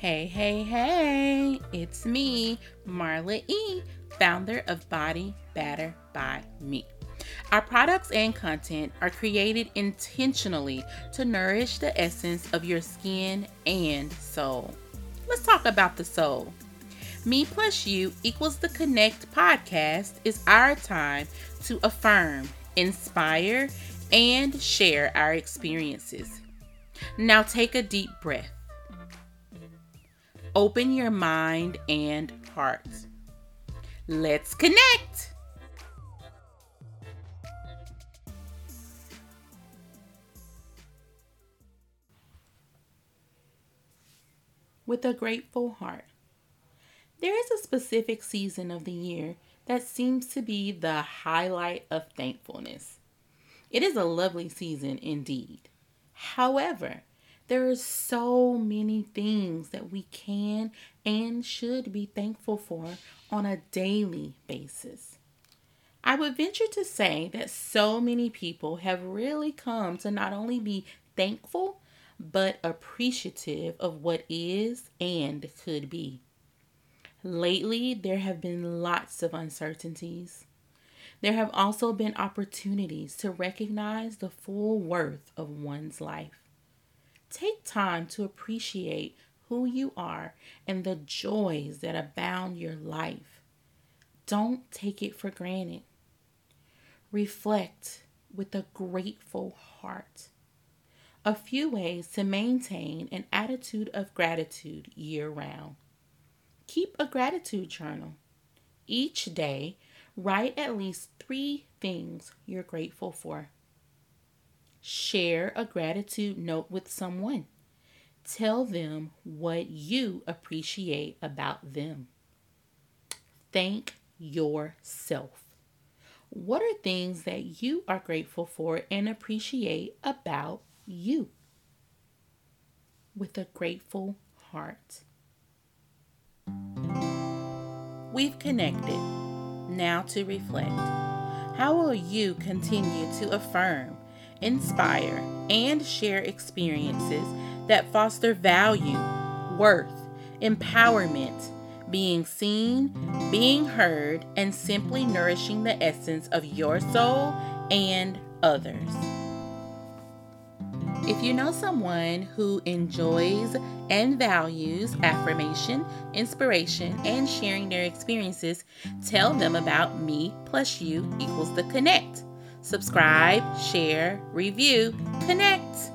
Hey, hey, hey, it's me, Marla E., founder of Body Batter by Me. Our products and content are created intentionally to nourish the essence of your skin and soul. Let's talk about the soul. Me plus you equals the Connect podcast is our time to affirm, inspire, and share our experiences. Now take a deep breath. Open your mind and heart. Let's connect. With a grateful heart. There is a specific season of the year that seems to be the highlight of thankfulness. It is a lovely season indeed. However, there are so many things that we can and should be thankful for on a daily basis. I would venture to say that so many people have really come to not only be thankful, but appreciative of what is and could be. Lately, there have been lots of uncertainties. There have also been opportunities to recognize the full worth of one's life. Take time to appreciate who you are and the joys that abound your life. Don't take it for granted. Reflect with a grateful heart. A few ways to maintain an attitude of gratitude year round. Keep a gratitude journal. Each day, write at least three things you're grateful for. Share a gratitude note with someone. Tell them what you appreciate about them. Thank yourself. What are things that you are grateful for and appreciate about you? With a grateful heart. We've connected. Now to reflect. How will you continue to affirm, inspire, and share experiences that foster value, worth, empowerment, being seen, being heard, and simply nourishing the essence of your soul and others? If you know someone who enjoys and values affirmation, inspiration, and sharing their experiences, tell them about me plus you equals the connect. Subscribe, share, review, connect.